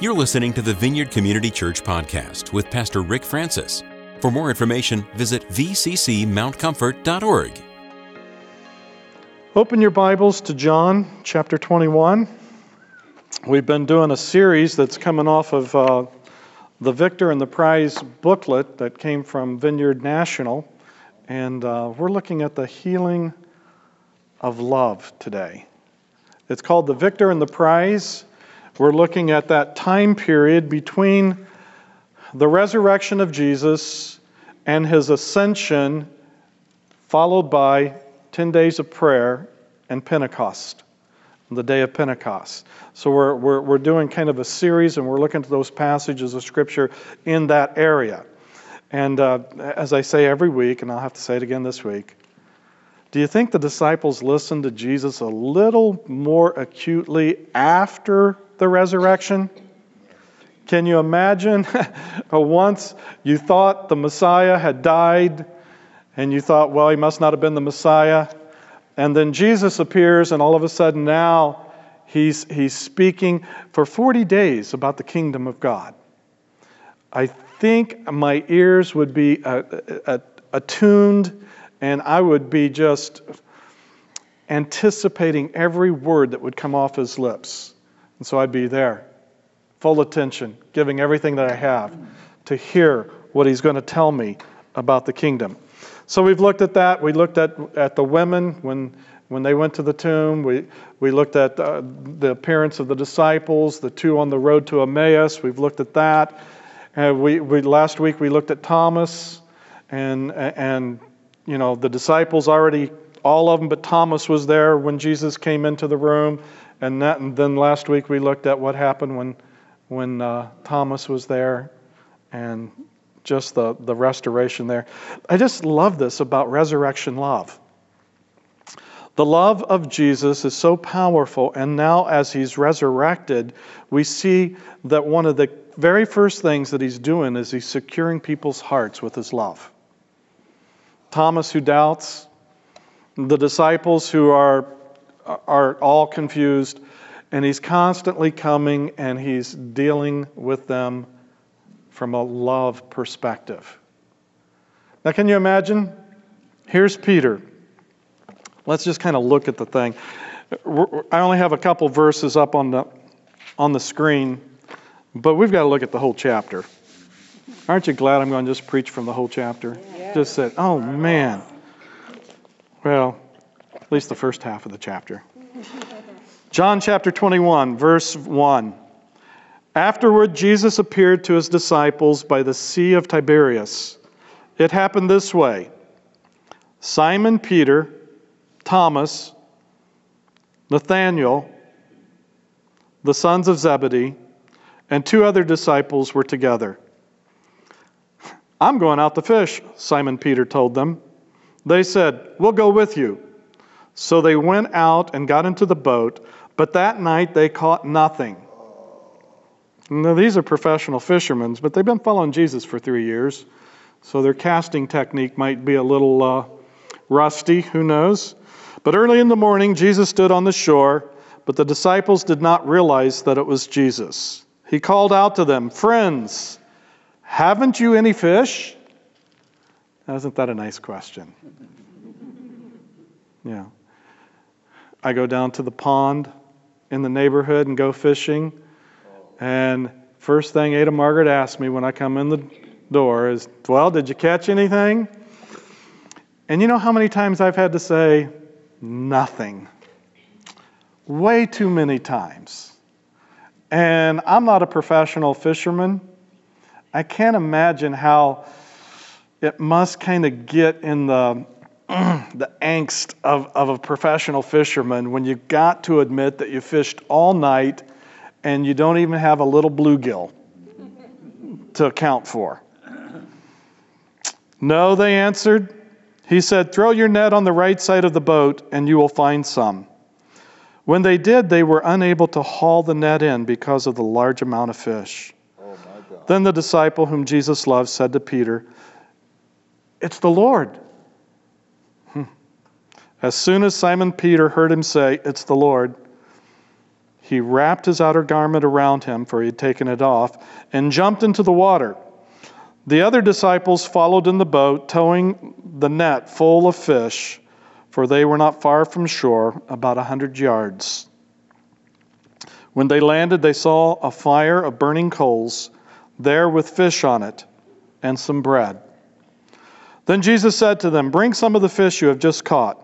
You're listening to the Vineyard Community Church podcast with Pastor Rick Francis. For more information, visit vccmountcomfort.org. Open your Bibles to John chapter 21. We've been doing a series that's coming off of uh, the Victor and the Prize booklet that came from Vineyard National, and uh, we're looking at the healing of love today. It's called The Victor and the Prize. We're looking at that time period between the resurrection of Jesus and his ascension, followed by 10 days of prayer and Pentecost, the day of Pentecost. So we're, we're, we're doing kind of a series and we're looking at those passages of Scripture in that area. And uh, as I say every week, and I'll have to say it again this week, do you think the disciples listened to Jesus a little more acutely after the resurrection? Can you imagine once you thought the Messiah had died and you thought, well, he must not have been the Messiah? And then Jesus appears, and all of a sudden now he's, he's speaking for 40 days about the kingdom of God. I think my ears would be uh, uh, attuned and I would be just anticipating every word that would come off his lips. And so I'd be there, full attention, giving everything that I have to hear what he's going to tell me about the kingdom. So we've looked at that. We looked at, at the women when, when they went to the tomb. We, we looked at uh, the appearance of the disciples, the two on the road to Emmaus. We've looked at that. Uh, we, we, last week we looked at Thomas, and, and you know the disciples already, all of them, but Thomas was there when Jesus came into the room. And, that, and then last week we looked at what happened when, when uh, Thomas was there and just the, the restoration there. I just love this about resurrection love. The love of Jesus is so powerful, and now as he's resurrected, we see that one of the very first things that he's doing is he's securing people's hearts with his love. Thomas, who doubts, the disciples who are are all confused, and he's constantly coming and he's dealing with them from a love perspective. Now, can you imagine? Here's Peter. Let's just kind of look at the thing. I only have a couple verses up on the, on the screen, but we've got to look at the whole chapter. Aren't you glad I'm going to just preach from the whole chapter? Yeah. Just said, oh man. Well, at least the first half of the chapter. John chapter 21, verse 1. Afterward, Jesus appeared to his disciples by the Sea of Tiberias. It happened this way Simon Peter, Thomas, Nathanael, the sons of Zebedee, and two other disciples were together. I'm going out to fish, Simon Peter told them. They said, We'll go with you. So they went out and got into the boat, but that night they caught nothing. Now, these are professional fishermen, but they've been following Jesus for three years, so their casting technique might be a little uh, rusty, who knows? But early in the morning, Jesus stood on the shore, but the disciples did not realize that it was Jesus. He called out to them, Friends, haven't you any fish? Isn't that a nice question? Yeah. I go down to the pond in the neighborhood and go fishing. And first thing Ada Margaret asks me when I come in the door is, Well, did you catch anything? And you know how many times I've had to say, Nothing. Way too many times. And I'm not a professional fisherman. I can't imagine how it must kind of get in the the angst of, of a professional fisherman when you got to admit that you fished all night and you don't even have a little bluegill to account for. No, they answered. He said, Throw your net on the right side of the boat and you will find some. When they did, they were unable to haul the net in because of the large amount of fish. Then the disciple whom Jesus loved said to Peter, It's the Lord. Hmm. As soon as Simon Peter heard him say, It's the Lord, He wrapped his outer garment around him, for he had taken it off, and jumped into the water. The other disciples followed in the boat, towing the net full of fish, for they were not far from shore, about a hundred yards. When they landed, they saw a fire of burning coals there with fish on it and some bread. Then Jesus said to them, Bring some of the fish you have just caught.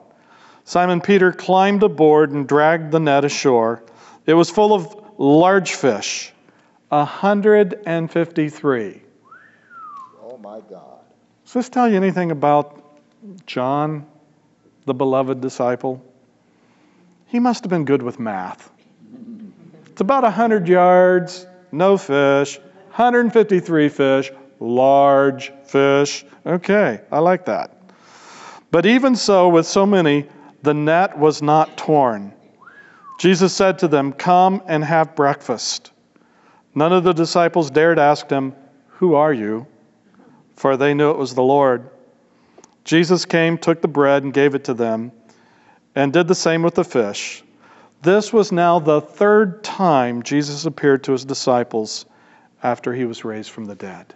Simon Peter climbed aboard and dragged the net ashore. It was full of large fish, 153. Oh my God. Does this tell you anything about John, the beloved disciple? He must have been good with math. It's about 100 yards, no fish, 153 fish, large fish. Okay, I like that. But even so, with so many, the net was not torn. Jesus said to them, Come and have breakfast. None of the disciples dared ask him, Who are you? For they knew it was the Lord. Jesus came, took the bread, and gave it to them, and did the same with the fish. This was now the third time Jesus appeared to his disciples after he was raised from the dead.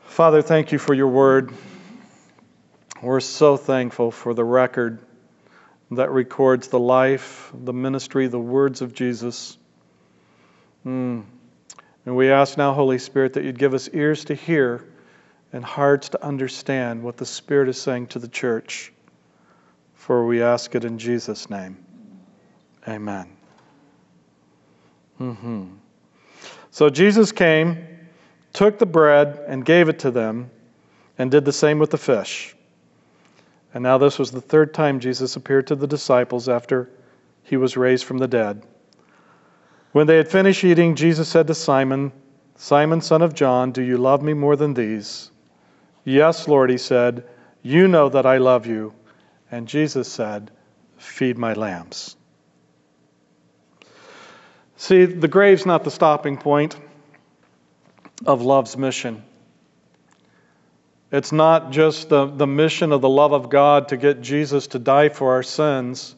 Father, thank you for your word. We're so thankful for the record that records the life, the ministry, the words of Jesus. Mm. And we ask now, Holy Spirit, that you'd give us ears to hear and hearts to understand what the Spirit is saying to the church. For we ask it in Jesus' name. Amen. Mm-hmm. So Jesus came, took the bread, and gave it to them, and did the same with the fish. And now this was the third time Jesus appeared to the disciples after he was raised from the dead. When they had finished eating, Jesus said to Simon, Simon, son of John, do you love me more than these? Yes, Lord, he said, You know that I love you. And Jesus said, Feed my lambs. See, the grave's not the stopping point of love's mission. It's not just the, the mission of the love of God to get Jesus to die for our sins,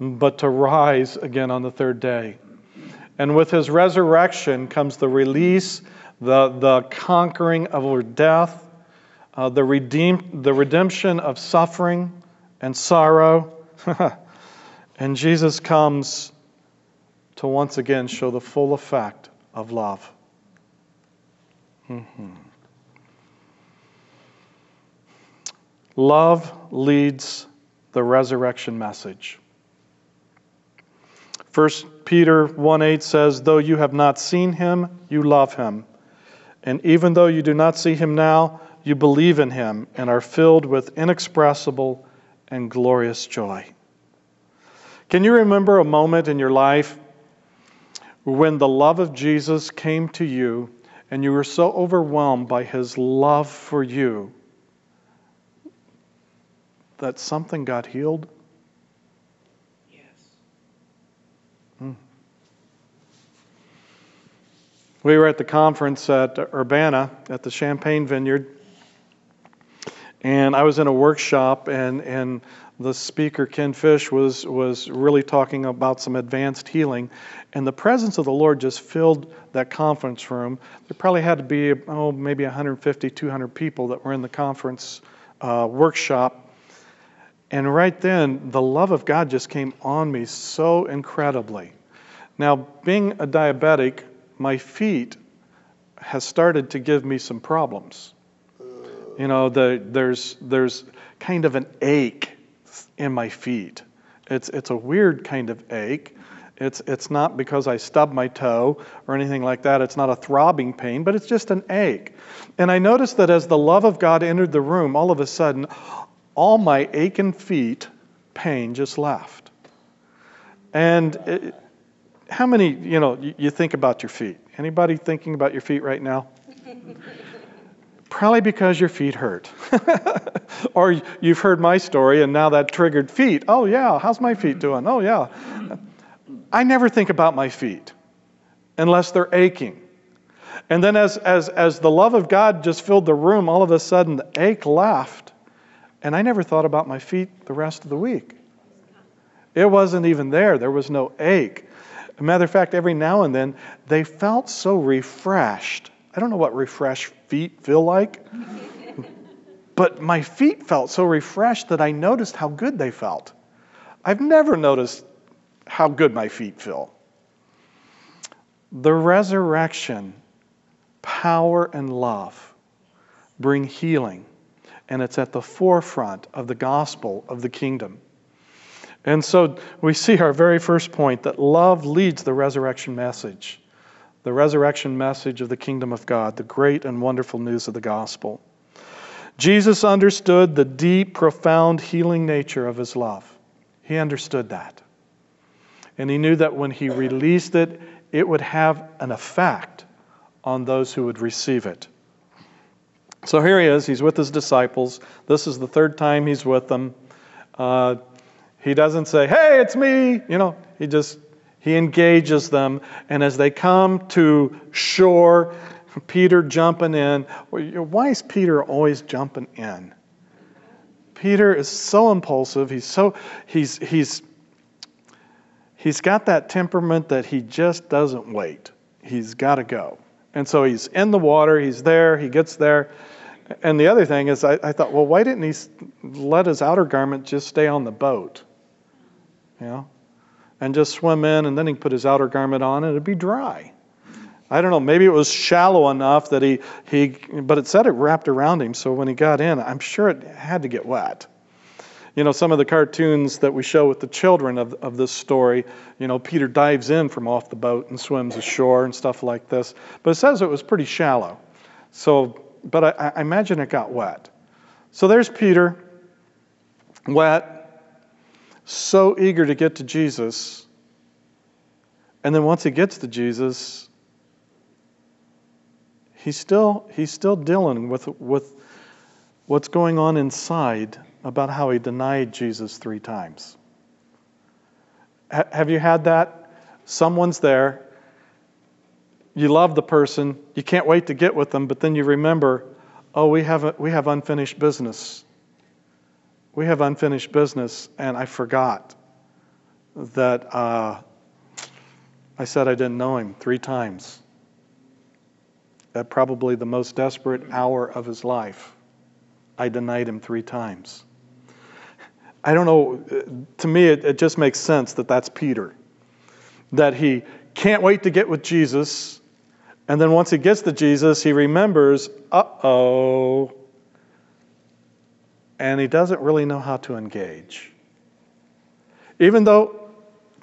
but to rise again on the third day. And with his resurrection comes the release, the, the conquering of death, uh, the, redeem, the redemption of suffering and sorrow. and Jesus comes to once again show the full effect of love. Mm-hmm. Love leads the resurrection message. 1 Peter 1 8 says, Though you have not seen him, you love him. And even though you do not see him now, you believe in him and are filled with inexpressible and glorious joy. Can you remember a moment in your life when the love of Jesus came to you and you were so overwhelmed by his love for you that something got healed? Yes. Hmm. We were at the conference at Urbana at the Champaign Vineyard, and I was in a workshop, and, and the speaker, Ken Fish, was, was really talking about some advanced healing. And the presence of the Lord just filled that conference room. There probably had to be, oh, maybe 150, 200 people that were in the conference uh, workshop. And right then, the love of God just came on me so incredibly. Now, being a diabetic, my feet has started to give me some problems. You know, the, there's, there's kind of an ache in my feet. It's, it's a weird kind of ache. It's, it's not because I stubbed my toe or anything like that. It's not a throbbing pain, but it's just an ache. And I noticed that as the love of God entered the room, all of a sudden, all my aching feet pain just left. And it, how many, you know, you, you think about your feet? Anybody thinking about your feet right now? Probably because your feet hurt. or you've heard my story and now that triggered feet. Oh, yeah, how's my feet doing? Oh, yeah. I never think about my feet unless they're aching. And then as, as, as the love of God just filled the room, all of a sudden the ache left and I never thought about my feet the rest of the week. It wasn't even there. There was no ache. Matter of fact, every now and then they felt so refreshed. I don't know what refreshed feet feel like, but my feet felt so refreshed that I noticed how good they felt. I've never noticed how good my feet feel. The resurrection, power, and love bring healing, and it's at the forefront of the gospel of the kingdom. And so we see our very first point that love leads the resurrection message, the resurrection message of the kingdom of God, the great and wonderful news of the gospel. Jesus understood the deep, profound, healing nature of his love. He understood that. And he knew that when he released it, it would have an effect on those who would receive it. So here he is. He's with his disciples. This is the third time he's with them. Uh, he doesn't say, "Hey, it's me." You know, he just he engages them, and as they come to shore, Peter jumping in. Why is Peter always jumping in? Peter is so impulsive. He's so he's he's he's got that temperament that he just doesn't wait. He's got to go. And so he's in the water, he's there, he gets there. And the other thing is, I, I, thought, well, why didn't he let his outer garment just stay on the boat? You know? And just swim in, and then he put his outer garment on, and it'd be dry. I don't know, maybe it was shallow enough that he, he, but it said it wrapped around him, so when he got in, I'm sure it had to get wet you know, some of the cartoons that we show with the children of, of this story, you know, Peter dives in from off the boat and swims ashore and stuff like this. But it says it was pretty shallow. So, but I, I imagine it got wet. So there's Peter, wet, so eager to get to Jesus. And then once he gets to Jesus, he's still, he's still dealing with, with what's going on inside about how he denied Jesus three times. have you had that? Someone's there, you love the person, you can't wait to get with them, but then you remember, oh, we have, a, we have unfinished business. We have unfinished business, and I forgot that uh, I said I didn't know him three times. At probably the most desperate hour of his life, I denied him three times. I don't know, to me, it, it just makes sense that that's Peter. That he can't wait to get with Jesus. And then once he gets to Jesus, he remembers, uh oh. And he doesn't really know how to engage. Even though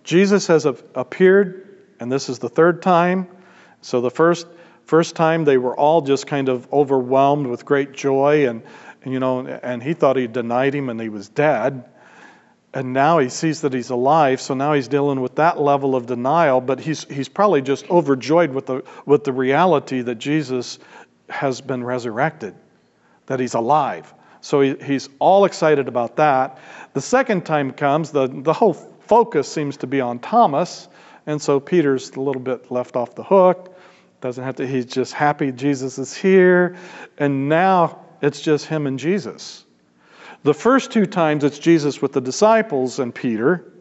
Jesus has appeared, and this is the third time, so the first, first time they were all just kind of overwhelmed with great joy and you know, and he thought he denied him and he was dead. And now he sees that he's alive, so now he's dealing with that level of denial, but he's, he's probably just overjoyed with the, with the reality that Jesus has been resurrected, that he's alive. So he, he's all excited about that. The second time comes, the, the whole focus seems to be on Thomas, and so Peter's a little bit left off the hook. Doesn't have to, he's just happy Jesus is here. And now it's just him and Jesus. The first two times it's Jesus with the disciples and Peter.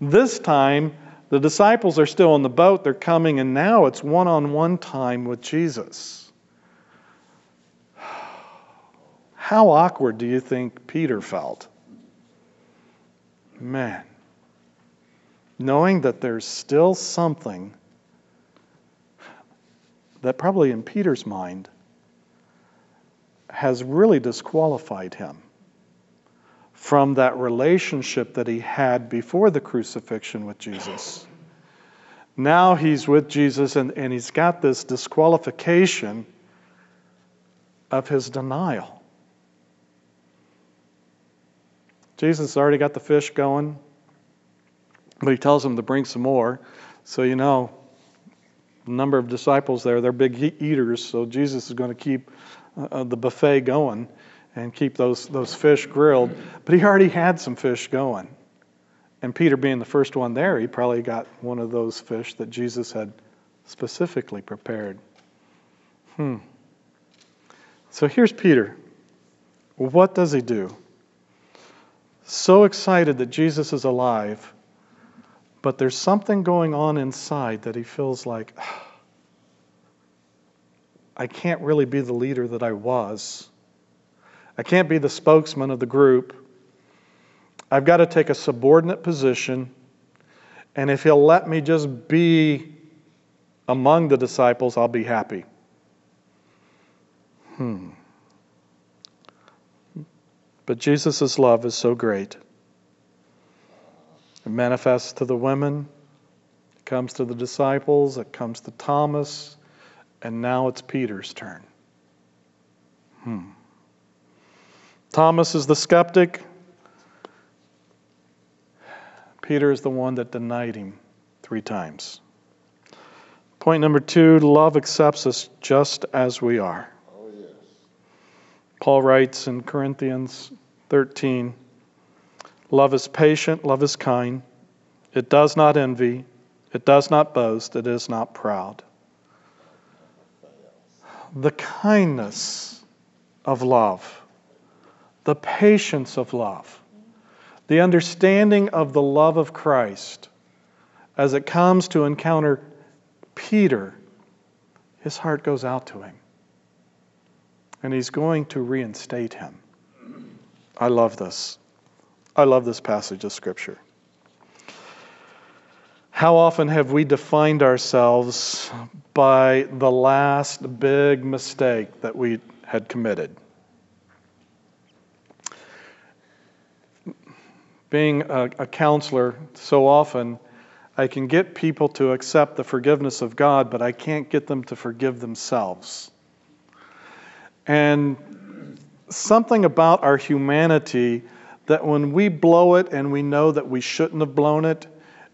This time, the disciples are still on the boat, they're coming, and now it's one on one time with Jesus. How awkward do you think Peter felt? Man, knowing that there's still something that probably in Peter's mind has really disqualified him from that relationship that he had before the crucifixion with Jesus. Now he's with Jesus and, and he's got this disqualification of his denial. Jesus already got the fish going, but he tells him to bring some more. So, you know, number of disciples there, they're big eaters, so Jesus is going to keep uh, the buffet going and keep those, those fish grilled. But he already had some fish going. And Peter, being the first one there, he probably got one of those fish that Jesus had specifically prepared. Hmm. So here's Peter. What does he do? So excited that Jesus is alive, But there's something going on inside that he feels like, I can't really be the leader that I was. I can't be the spokesman of the group. I've got to take a subordinate position. And if he'll let me just be among the disciples, I'll be happy. Hmm. But Jesus' love is so great. It manifests to the women, it comes to the disciples, it comes to Thomas, and now it's Peter's turn. Hmm. Thomas is the skeptic. Peter is the one that denied him three times. Point number two love accepts us just as we are. Paul writes in Corinthians 13 Love is patient, love is kind. It does not envy, it does not boast, it is not proud. The kindness of love, the patience of love, the understanding of the love of Christ as it comes to encounter Peter, his heart goes out to him. And he's going to reinstate him. I love this. I love this passage of Scripture. How often have we defined ourselves by the last big mistake that we had committed? Being a, a, counselor, so often I can get people to accept the forgiveness of God, but I can't get them to forgive themselves. And something about our humanity that when we blow it and we know that we shouldn't have blown it,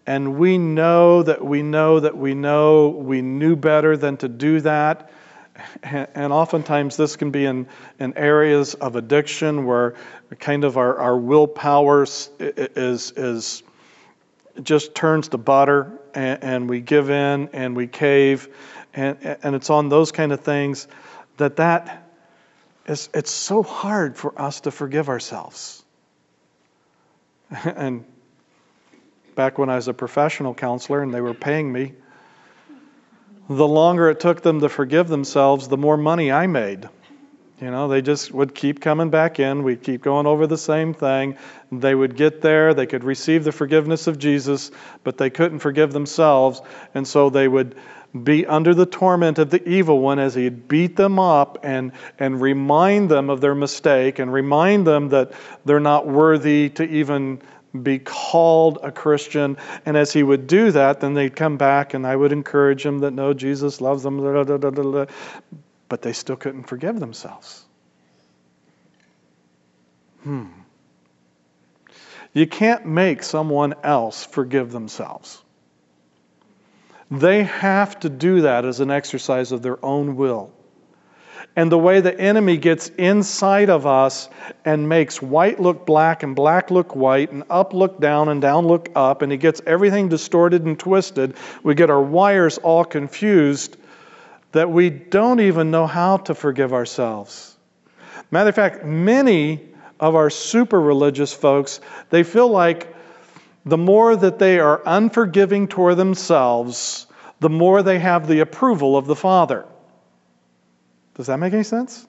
and we know that we know that we know we knew better than to do that, and oftentimes this can be in, in areas of addiction where kind of our, our willpower is, is just turns to butter and, and we give in and we cave and, and it's on those kind of things that that is it's so hard for us to forgive ourselves and back when I was a professional counselor and they were paying me, the longer it took them to forgive themselves, the more money I made. You know, they just would keep coming back in. We'd keep going over the same thing. They would get there. They could receive the forgiveness of Jesus, but they couldn't forgive themselves. And so they would be under the torment of the evil one as he'd beat them up and, and remind them of their mistake and remind them that they're not worthy to even be called a Christian. And as he would do that, then they'd come back and I would encourage them that no, Jesus loves them. Blah, blah, blah, but they still couldn't forgive themselves. Hmm. You can't make someone else forgive themselves. They have to do that as an exercise of their own will. And the way the enemy gets inside of us and makes white look black and black look white and up look down and down look up, and he gets everything distorted and twisted, we get our wires all confused that we don't even know how to forgive ourselves. Matter of fact, many of our super religious folks, they feel like the more that they are unforgiving toward themselves, the more they have the approval of the Father. Does that make any sense?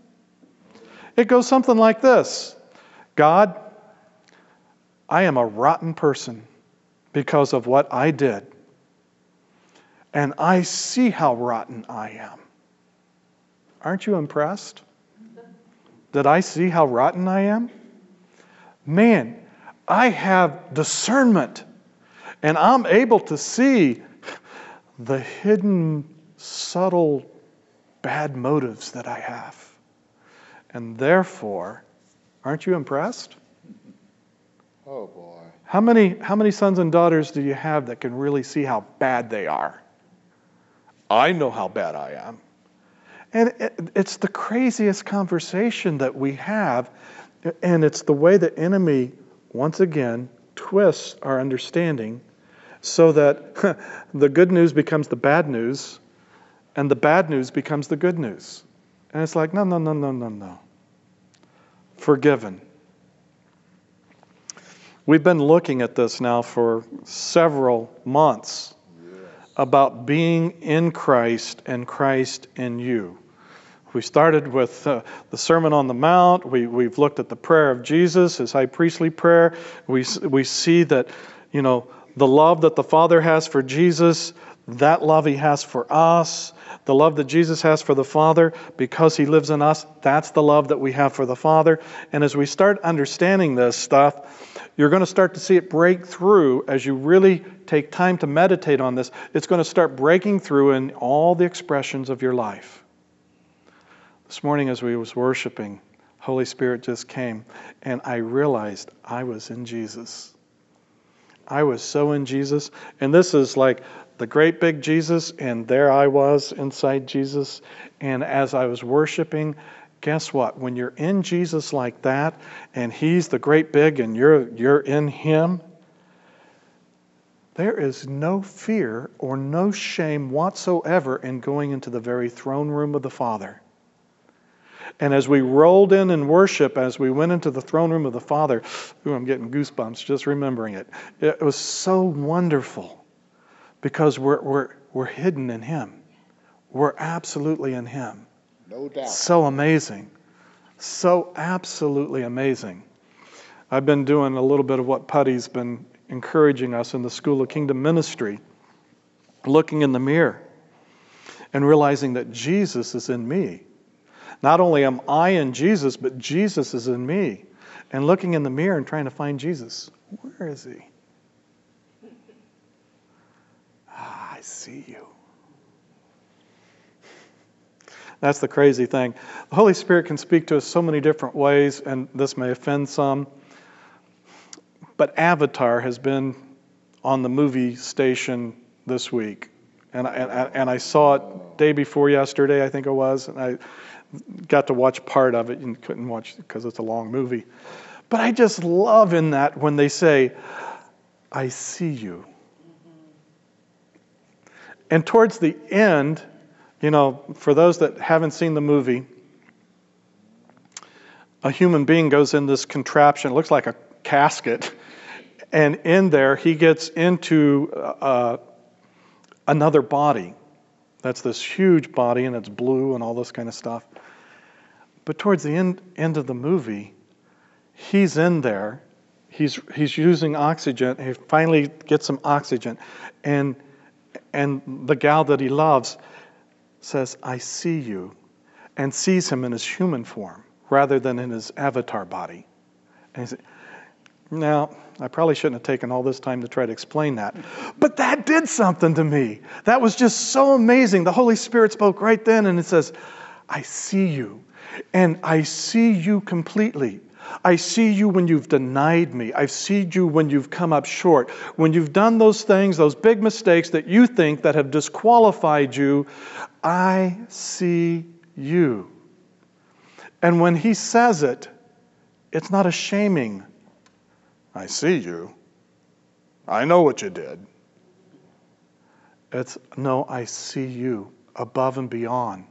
It goes something like this God, I am a rotten person because of what I did. And I see how rotten I am. Aren't you impressed? That I see how rotten I am? Man, I have discernment and I'm able to see the hidden, subtle, bad motives that I have. And therefore, aren't you impressed? Oh boy. How many, how many sons and daughters do you have that can really see how bad they are? I know how bad I am. And it, it's the craziest conversation that we have, and it's the way the enemy once again twists our understanding so that the good news becomes the bad news and the bad news becomes the good news. And it's like, no, no, no, no, no, no. Forgiven. We've been looking at this now for several months about being in Christ and Christ in you. We started with uh, the Sermon on the Mount. We, we've looked at the prayer of Jesus, his high priestly prayer. We, we see that, you know, the love that the Father has for Jesus, that love he has for us, the love that Jesus has for the Father because he lives in us, that's the love that we have for the Father. And as we start understanding this stuff, you're going to start to see it break through as you really take time to meditate on this. It's going to start breaking through in all the expressions of your life. This morning, as we was worshiping, Holy Spirit just came, and I realized I was in Jesus. I was so in Jesus. And this is like the great big Jesus, and there I was inside Jesus. And as I was worshiping, guess what? When you're in Jesus like that, and He's the great big, and you're, you're in Him, there is no fear or no shame whatsoever in going into the very throne room of the Father. And as we rolled in in worship, as we went into the throne room of the Father, ooh, I'm getting goosebumps just remembering it. It was so wonderful because we're, we're, we're hidden in Him. We're absolutely in Him. No doubt. So amazing. So absolutely amazing. I've been doing a little bit of what Putty's been encouraging us in the School of Kingdom Ministry, looking in the mirror and realizing that Jesus is in me. Not only am I in Jesus, but Jesus is in me. And looking in the mirror and trying to find Jesus. Where is he? Ah, I see you. That's the crazy thing. The Holy Spirit can speak to us so many different ways, and this may offend some. But Avatar has been on the movie station this week. And I, and, and I saw it day before yesterday, I think it was. And I got to watch part of it and couldn't watch because it's a long movie. But I just love in that when they say, I see you. And towards the end, you know, for those that haven't seen the movie, a human being goes in this contraption, it looks like a casket, and in there he gets into uh, another body. That's this huge body, and it's blue and all this kind of stuff. But towards the end, end of the movie, he's in there. He's, he's using oxygen. He finally gets some oxygen. And, and the gal that he loves says, I see you, and sees him in his human form rather than in his avatar body. And he said, now, I probably shouldn't have taken all this time to try to explain that. But that did something to me. That was just so amazing. The Holy Spirit spoke right then and it says, I see you. And I see you completely. I see you when you've denied me. I've seen you when you've come up short. When you've done those things, those big mistakes that you think that have disqualified you, I see you. And when he says it, it's not a shaming. I see you. I know what you did. It's no, I see you above and beyond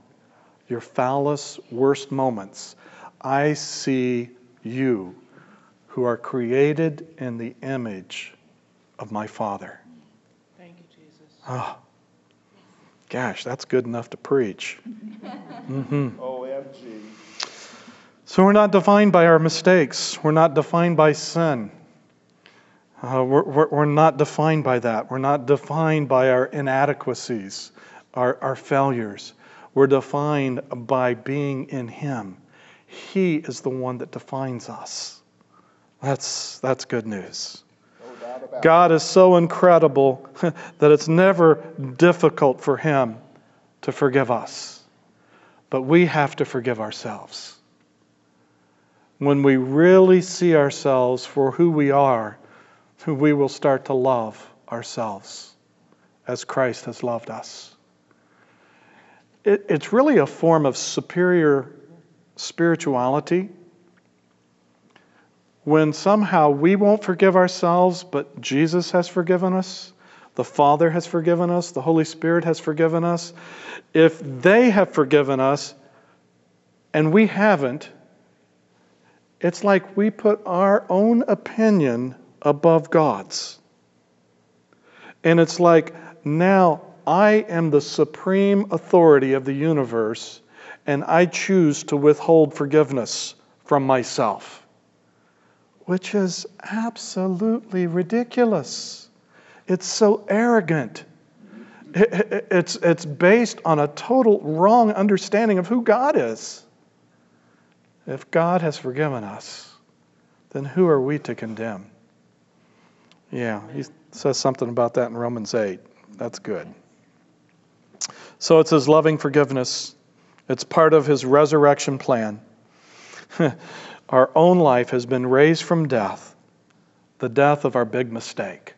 your foulest, worst moments. I see you who are created in the image of my Father. Thank you, Jesus. Oh, gosh, that's good enough to preach. mm-hmm. OMG. So we're not defined by our mistakes, we're not defined by sin. Uh, we're, we're, we're, not defined by that. We're not defined by our inadequacies, our, our failures. We're defined by being in Him. He is the one that defines us. That's, that's good news. God is so incredible that it's never difficult for Him to forgive us. But we have to forgive ourselves. When we really see ourselves for who we are, we will start to love ourselves as Christ has loved us. It, it's really a form of superior spirituality when somehow we won't forgive ourselves, but Jesus has forgiven us, the Father has forgiven us, the Holy Spirit has forgiven us. If they have forgiven us and we haven't, it's like we put our own opinion above God's. And it's like, now I am the supreme authority of the universe, and I choose to withhold forgiveness from myself, which is absolutely ridiculous. It's so arrogant. It's, it's based on a total wrong understanding of who God is. If God has forgiven us, then who are we to condemn? Yeah, he says something about that in Romans 8. That's good. So it's his loving forgiveness, it's part of his resurrection plan. our own life has been raised from death, the death of our big mistake.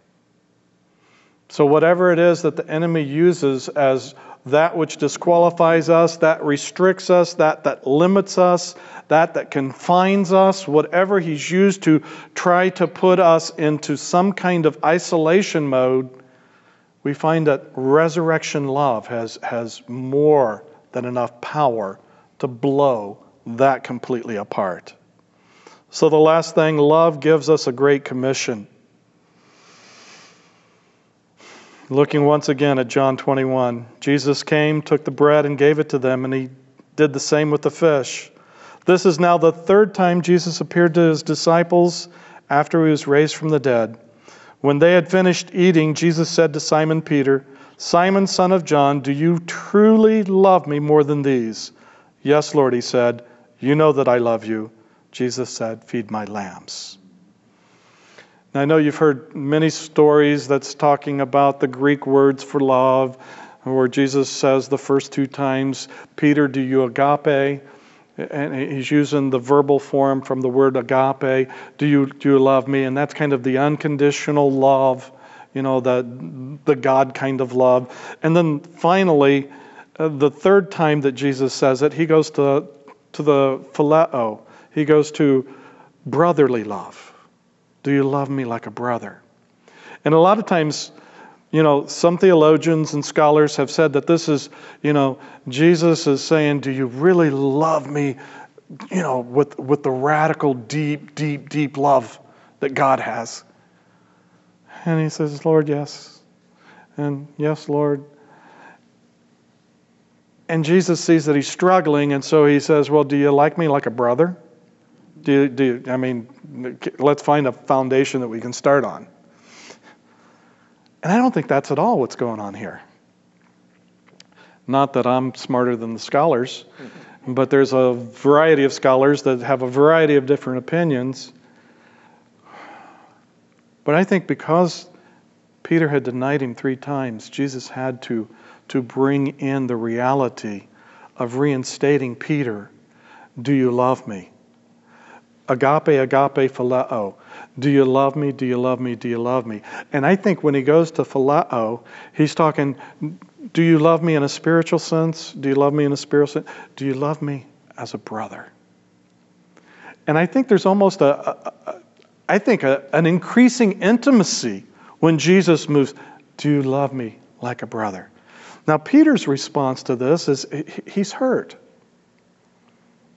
So, whatever it is that the enemy uses as that which disqualifies us, that restricts us, that that limits us, that that confines us, whatever he's used to try to put us into some kind of isolation mode, we find that resurrection love has, has more than enough power to blow that completely apart. So, the last thing, love gives us a great commission. Looking once again at John 21, Jesus came, took the bread, and gave it to them, and he did the same with the fish. This is now the third time Jesus appeared to his disciples after he was raised from the dead. When they had finished eating, Jesus said to Simon Peter, Simon, son of John, do you truly love me more than these? Yes, Lord, he said. You know that I love you. Jesus said, Feed my lambs. Now, I know you've heard many stories that's talking about the Greek words for love, where Jesus says the first two times, Peter, do you agape? And he's using the verbal form from the word agape. Do you, do you love me? And that's kind of the unconditional love, you know, the, the God kind of love. And then finally, uh, the third time that Jesus says it, he goes to, to the phileo. He goes to brotherly love. Do you love me like a brother? And a lot of times, you know, some theologians and scholars have said that this is, you know, Jesus is saying, Do you really love me, you know, with, with the radical, deep, deep, deep love that God has? And he says, Lord, yes. And yes, Lord. And Jesus sees that he's struggling, and so he says, Well, do you like me like a brother? Do do I mean, let's find a foundation that we can start on. And I don't think that's at all what's going on here. Not that I'm smarter than the scholars, but there's a variety of scholars that have a variety of different opinions. But I think because Peter had denied him three times, Jesus had to, to bring in the reality of reinstating Peter Do you love me? Agape, agape, phileo. Do you love me? Do you love me? Do you love me? And I think when he goes to phileo, he's talking, do you love me in a spiritual sense? Do you love me in a spiritual sense? Do you love me as a brother? And I think there's almost a, a, a I think a, an increasing intimacy when Jesus moves, do you love me like a brother? Now, Peter's response to this is he's hurt.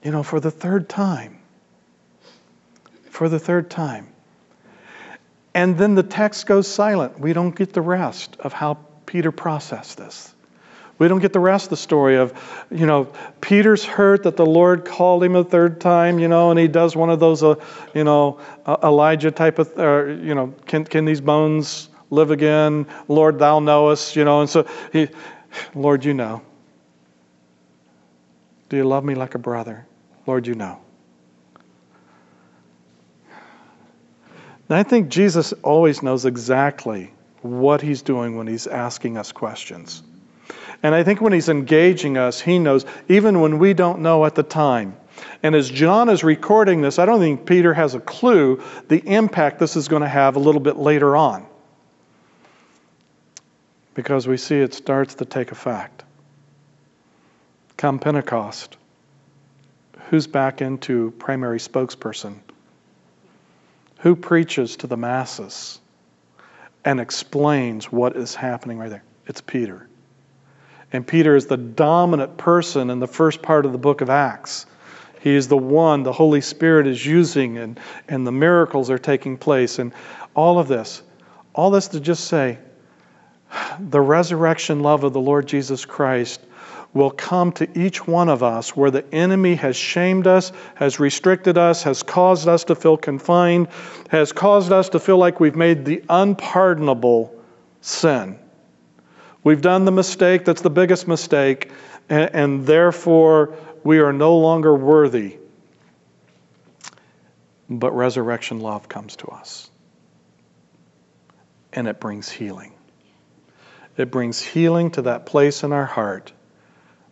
You know, for the third time for the third time. And then the text goes silent. We don't get the rest of how Peter processed this. We don't get the rest of the story of, you know, Peter's hurt that the Lord called him a third time, you know, and he does one of those, uh, you know, uh, Elijah type of, uh, you know, can, can these bones live again? Lord, thou knowest, you know, and so he, Lord, you know. Do you love me like a brother? Lord, you know. And I think Jesus always knows exactly what he's doing when he's asking us questions. And I think when he's engaging us, he knows, even when we don't know at the time. And as John is recording this, I don't think Peter has a clue the impact this is going to have a little bit later on. Because we see it starts to take effect. Come Pentecost, who's back into primary spokesperson? Who preaches to the masses and explains what is happening right there? It's Peter. And Peter is the dominant person in the first part of the book of Acts. He is the one the Holy Spirit is using, and, and the miracles are taking place, and all of this. All this to just say the resurrection love of the Lord Jesus Christ will come to each one of us where the enemy has shamed us, has restricted us, has caused us to feel confined, has caused us to feel like we've made the unpardonable sin. We've done the mistake that's the biggest mistake, and, and therefore we are no longer worthy. But resurrection love comes to us, and it brings healing. It brings healing to that place in our heart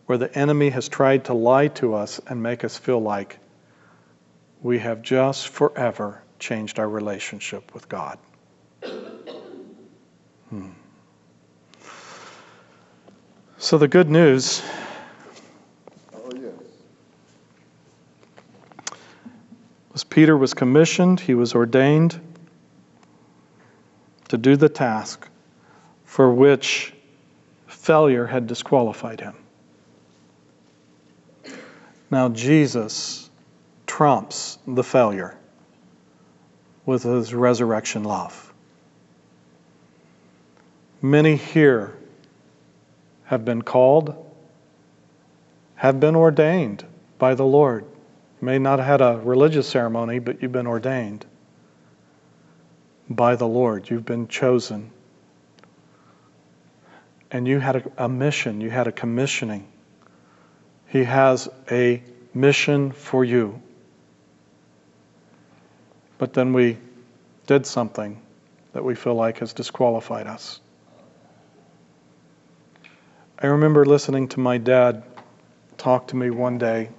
where the enemy has tried to lie to us and make us feel like we have just forever changed our relationship with God. Hmm. So, the good news was Peter was commissioned, he was ordained to do the task for which failure had disqualified him. Now, Jesus trumps the failure with his resurrection love. Many here have been called, have been ordained by the Lord. You may not have had a religious ceremony, but you've been ordained by the Lord. You've been chosen. And you had a, a mission, you had a commissioning. He has a mission for you. But then we did something that we feel like has disqualified us. I remember listening to my dad talk to me one day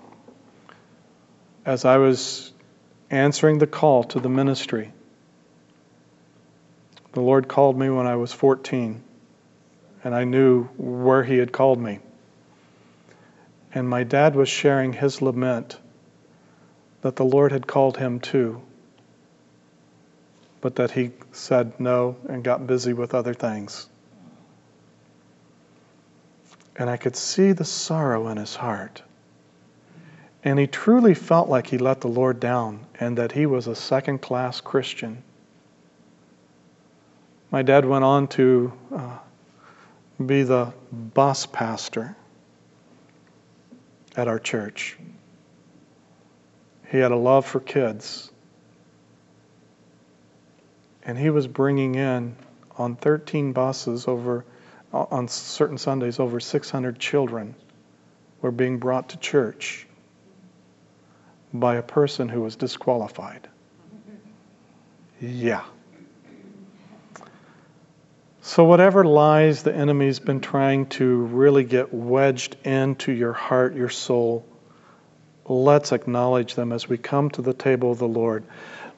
as I was answering the call to the ministry. The Lord called me when I was 14, and I knew where He had called me. And my dad was sharing his lament that the Lord had called him too, but that he said no and got busy with other things. And I could see the sorrow in his heart. And he truly felt like he let the Lord down and that he was a second class Christian. My dad went on to uh, be the bus pastor at our church. He had a love for kids. And he was bringing in on 13 buses over on certain Sundays over 600 children were being brought to church by a person who was disqualified. Yeah. So, whatever lies the enemy's been trying to really get wedged into your heart, your soul, let's acknowledge them as we come to the table of the Lord.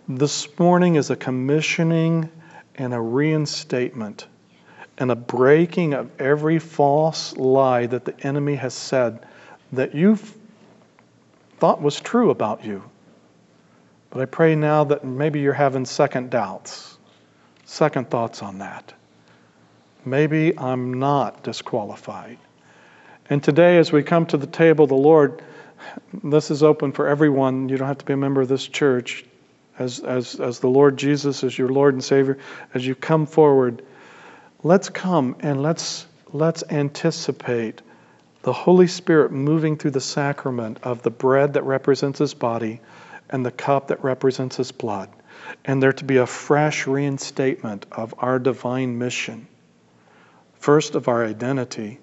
This morning is a commissioning and a reinstatement and a breaking of every false lie that the enemy has said that you thought was true about you. But I pray now that maybe you're having second doubts, second thoughts on that. Maybe I'm not disqualified. And today, as we come to the table, of the Lord, this is open for everyone. You don't have to be a member of this church. As, as, as the Lord Jesus is your Lord and Savior, as you come forward, let's come and let's, let's anticipate the Holy Spirit moving through the sacrament of the bread that represents His body and the cup that represents His blood. And there to be a fresh reinstatement of our divine mission. First, of our identity,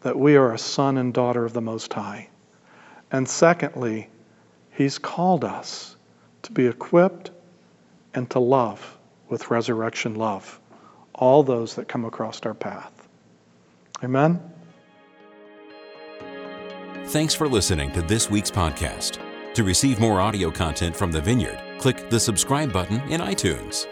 that we are a son and daughter of the Most High. And secondly, He's called us to be equipped and to love with resurrection love all those that come across our path. Amen. Thanks for listening to this week's podcast. To receive more audio content from the Vineyard, click the subscribe button in iTunes.